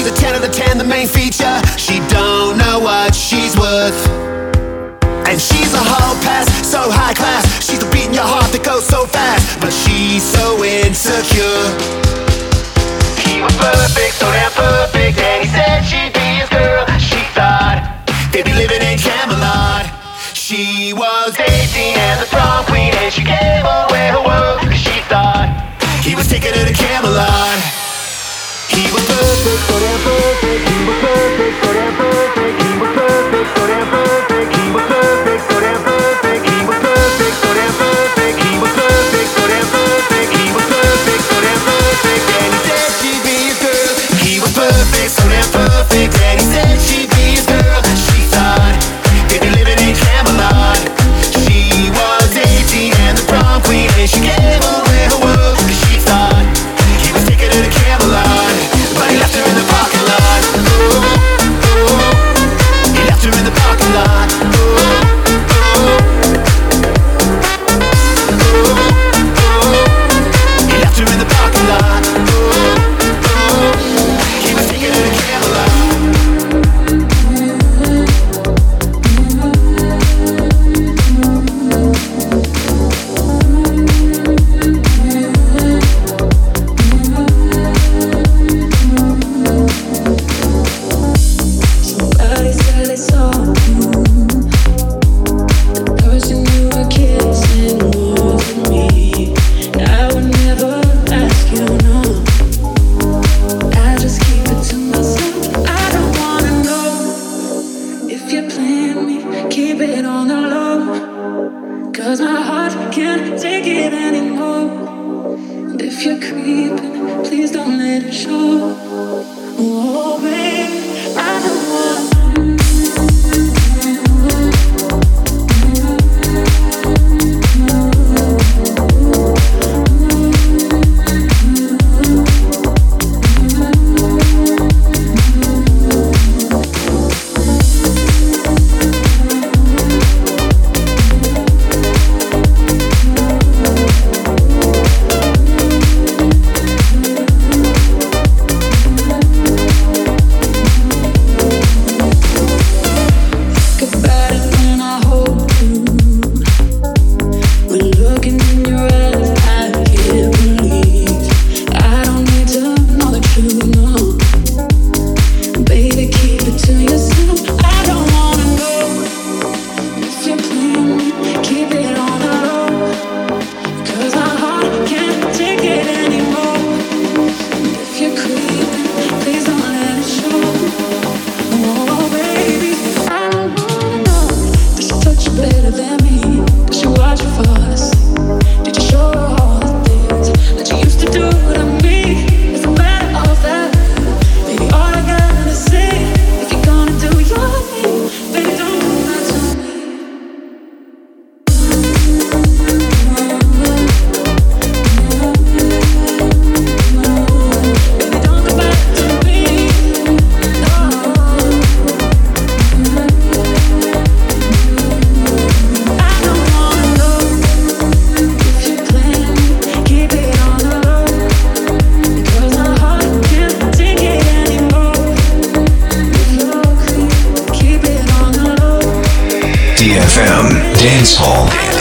She's a 10 out of 10, the main feature. She don't know what she's worth. And she's a whole pass, so high class. She's the beat in your heart that goes so fast. But she's so insecure. He was perfect, so damn perfect. And he said she'd be his girl. She thought they'd be living in Camelot. She was 18 and the prom queen, and she gave away her world. Cause she thought he was taking her to Camelot. We were perfect forever it on the low. Cause my heart can't take it anymore. And if you're creeping, please don't let it show. dance hall.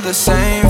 the same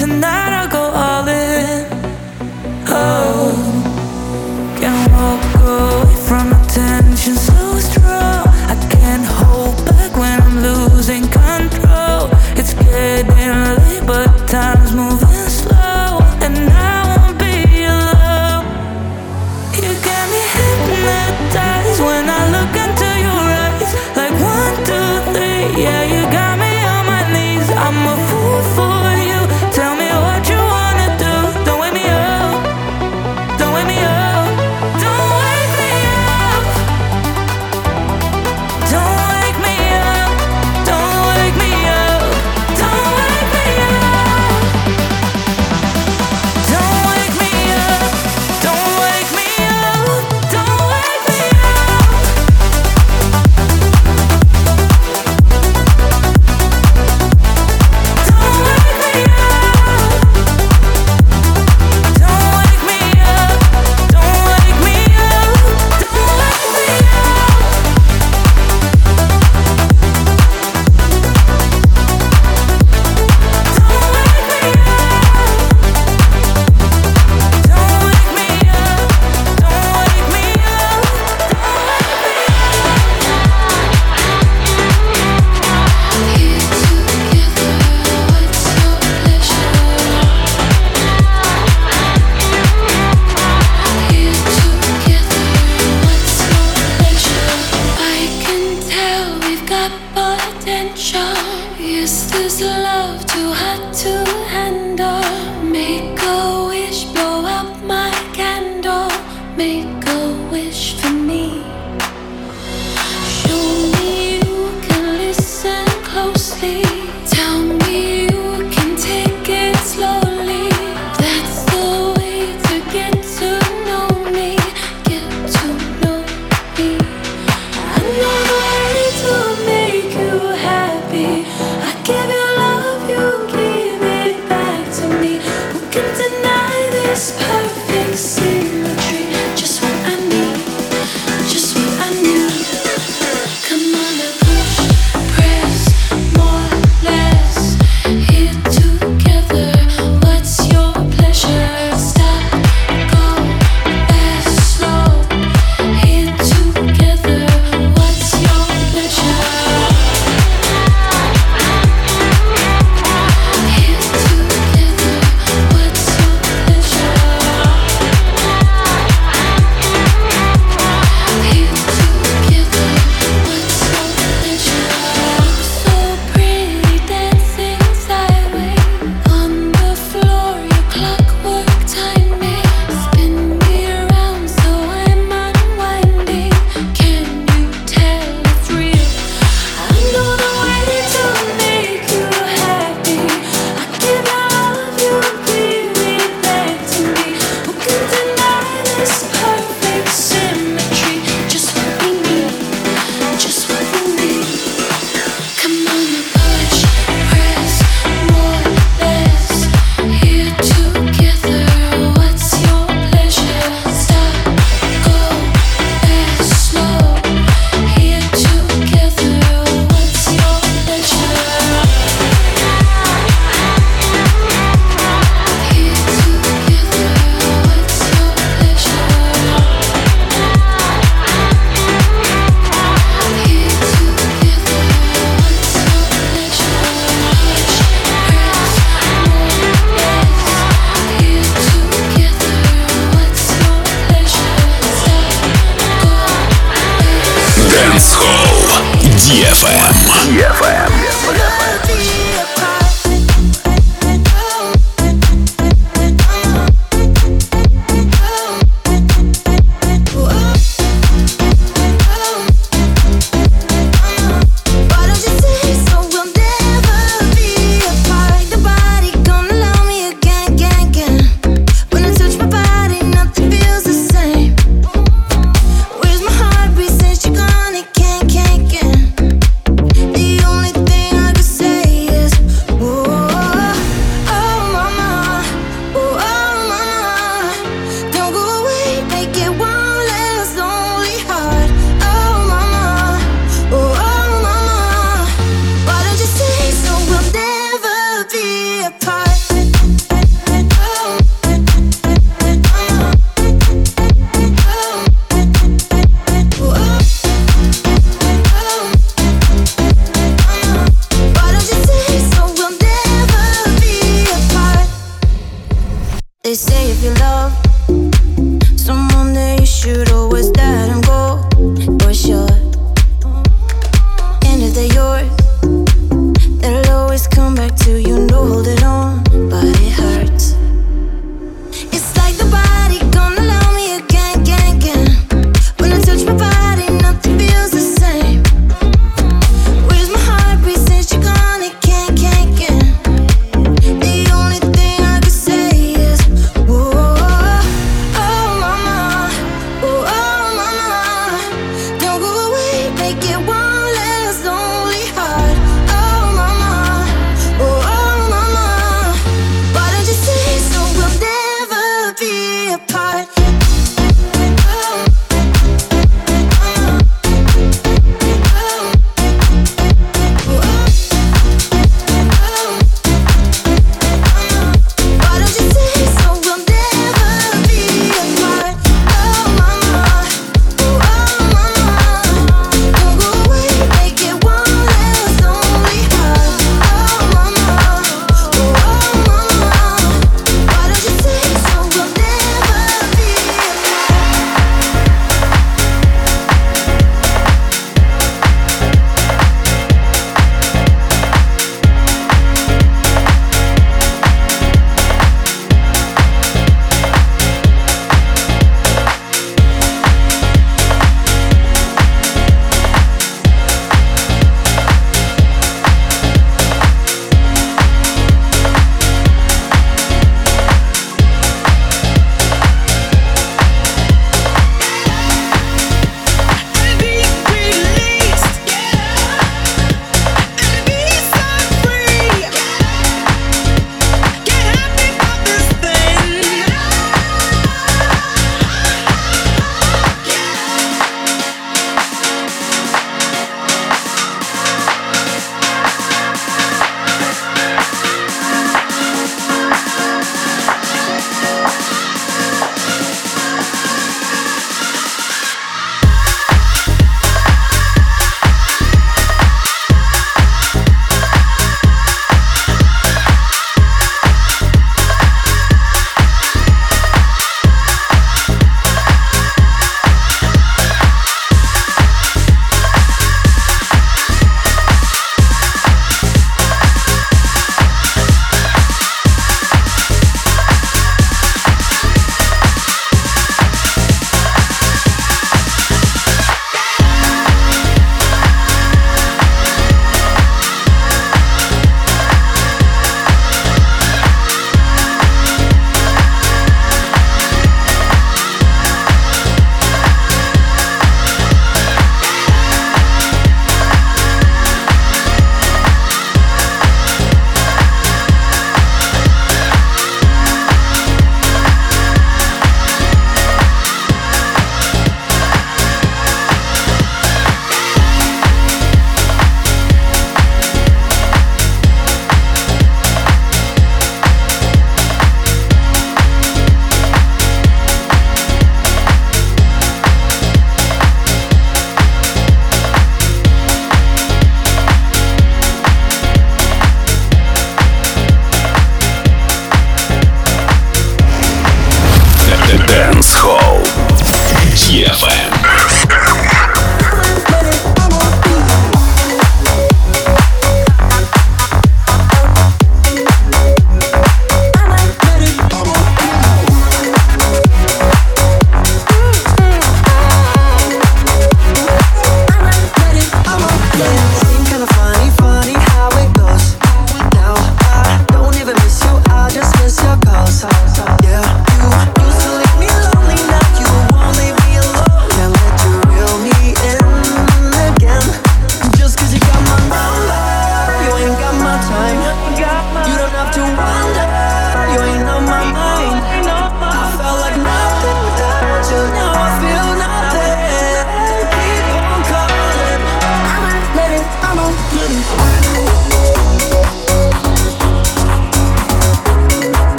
tonight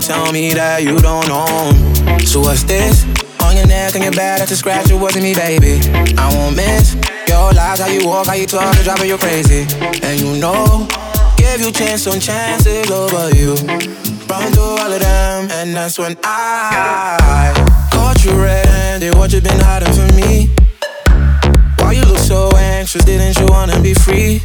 tell me that you don't know him. So what's this? On your neck and your back, that's a scratch, it wasn't me, baby. I won't miss your lies, how you walk, how you talk, it's driving you crazy. And you know, give you chance on chances over you. Run through all of them, and that's when I caught you red-handed. What you been hiding from me? Why you look so anxious? Didn't you wanna be free?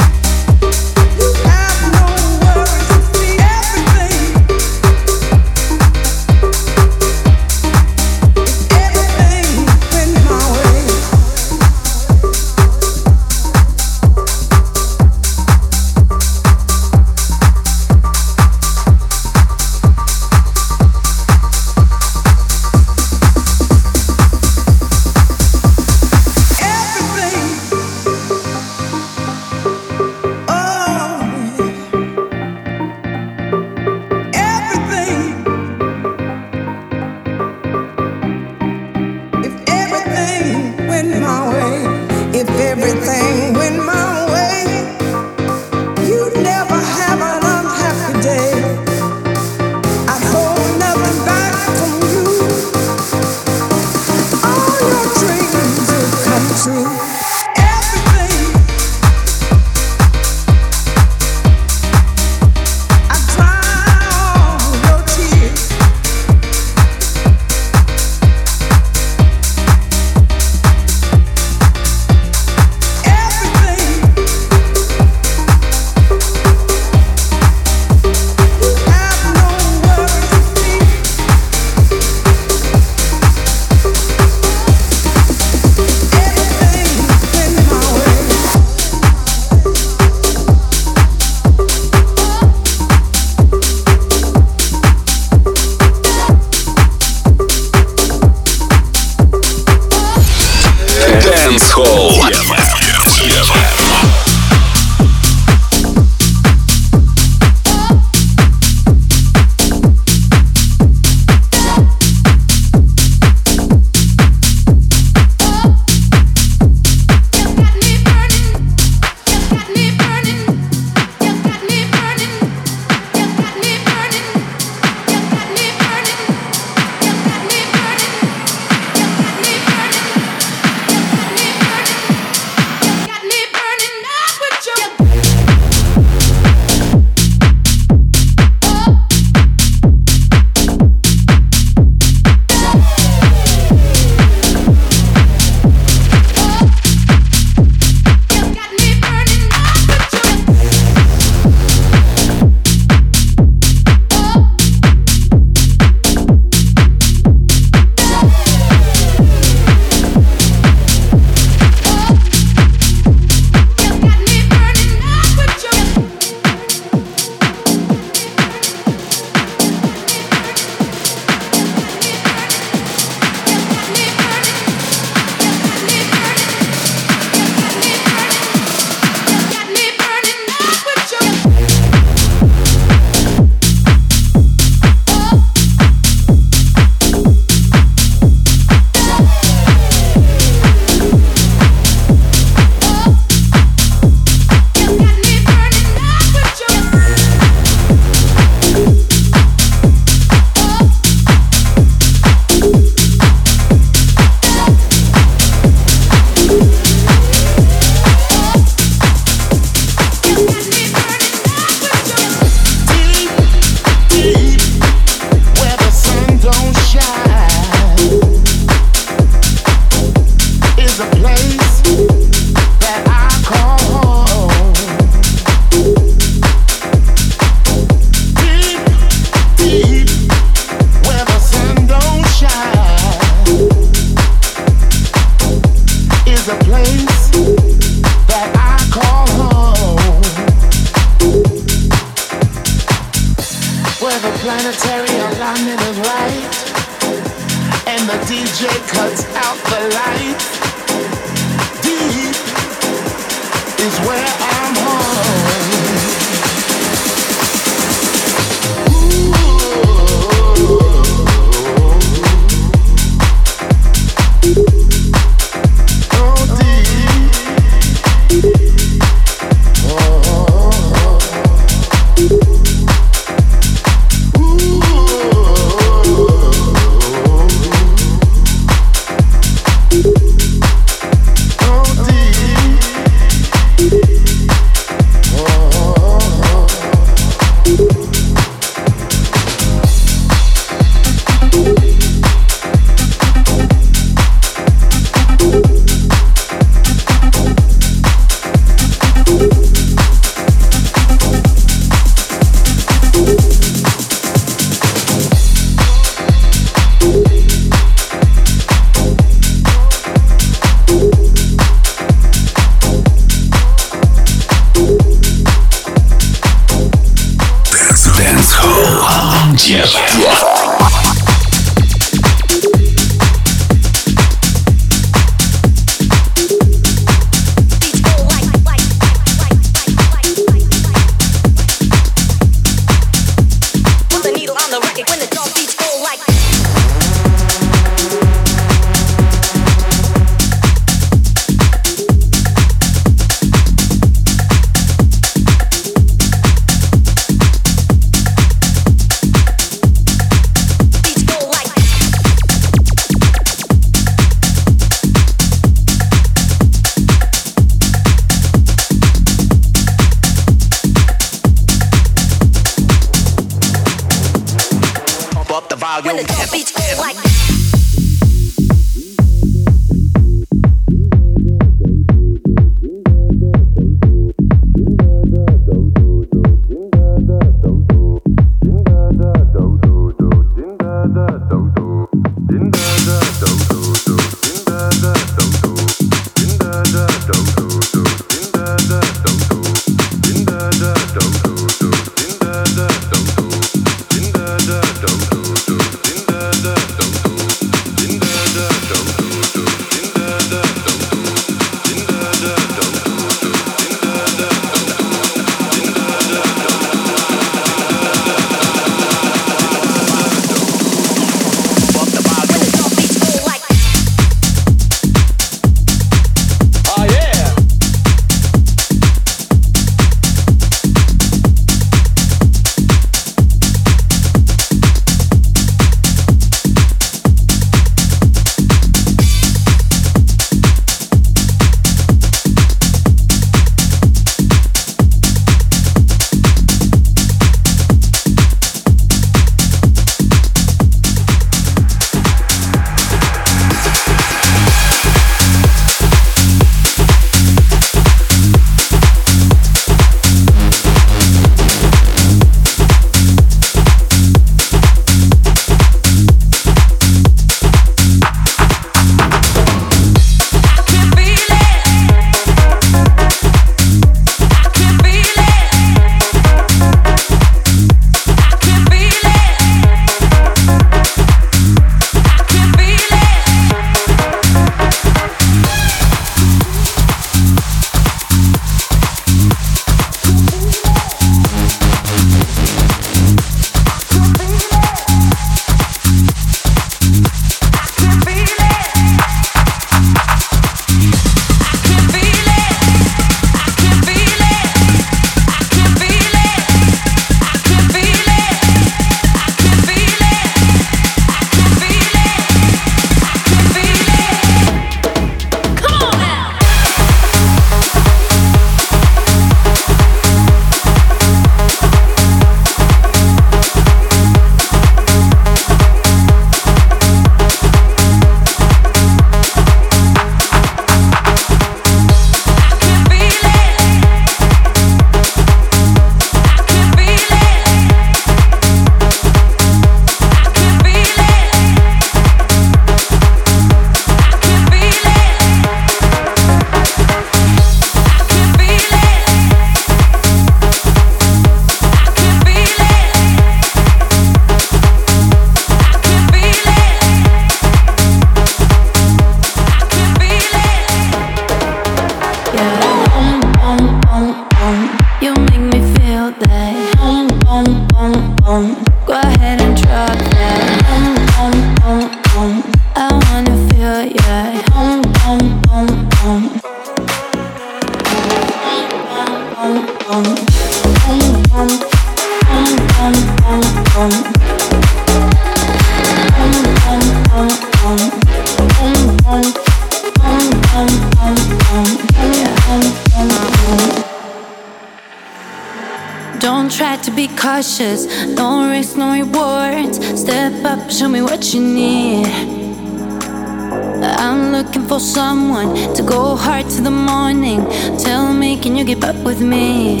To go hard to the morning. Tell me, can you keep up with me?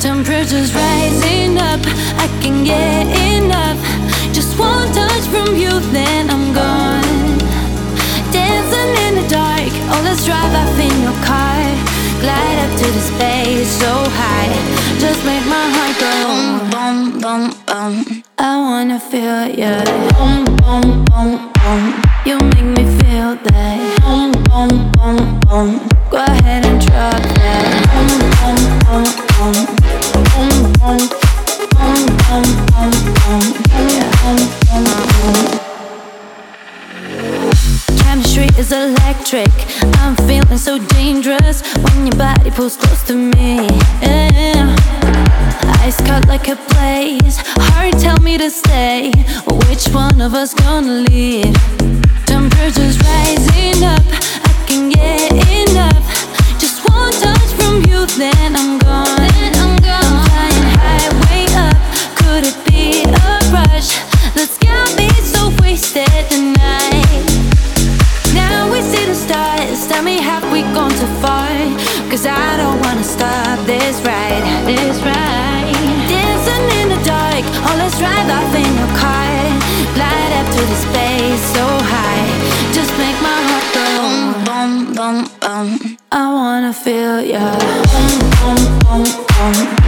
Temperatures rising up, I can get enough. Just one touch from you, then I'm gone. Dancing in the dark, oh let's drive off in your car. Glide up to the space so high, just make my heart go boom, boom, boom, boom. I wanna feel ya, boom, boom, boom, Chemistry is electric. I'm feeling so dangerous when your body pulls close to me. Yeah. Eyes cut like a blaze. Heart tell me to stay. Which one of us gonna lead? Temperatures rising up. I can get enough. Just one touch from you, then I'm gone. Cause I don't wanna stop this ride. This ride. Dancing in the dark. Oh, let's drive off in your car. Glide up to the space so high. Just make my heart go boom, boom, boom, boom. I wanna feel ya. Boom, boom, boom, boom.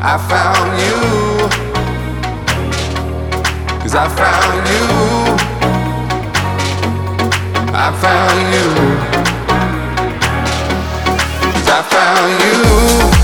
I found you. Cause I found you. I found you. Cause I found you.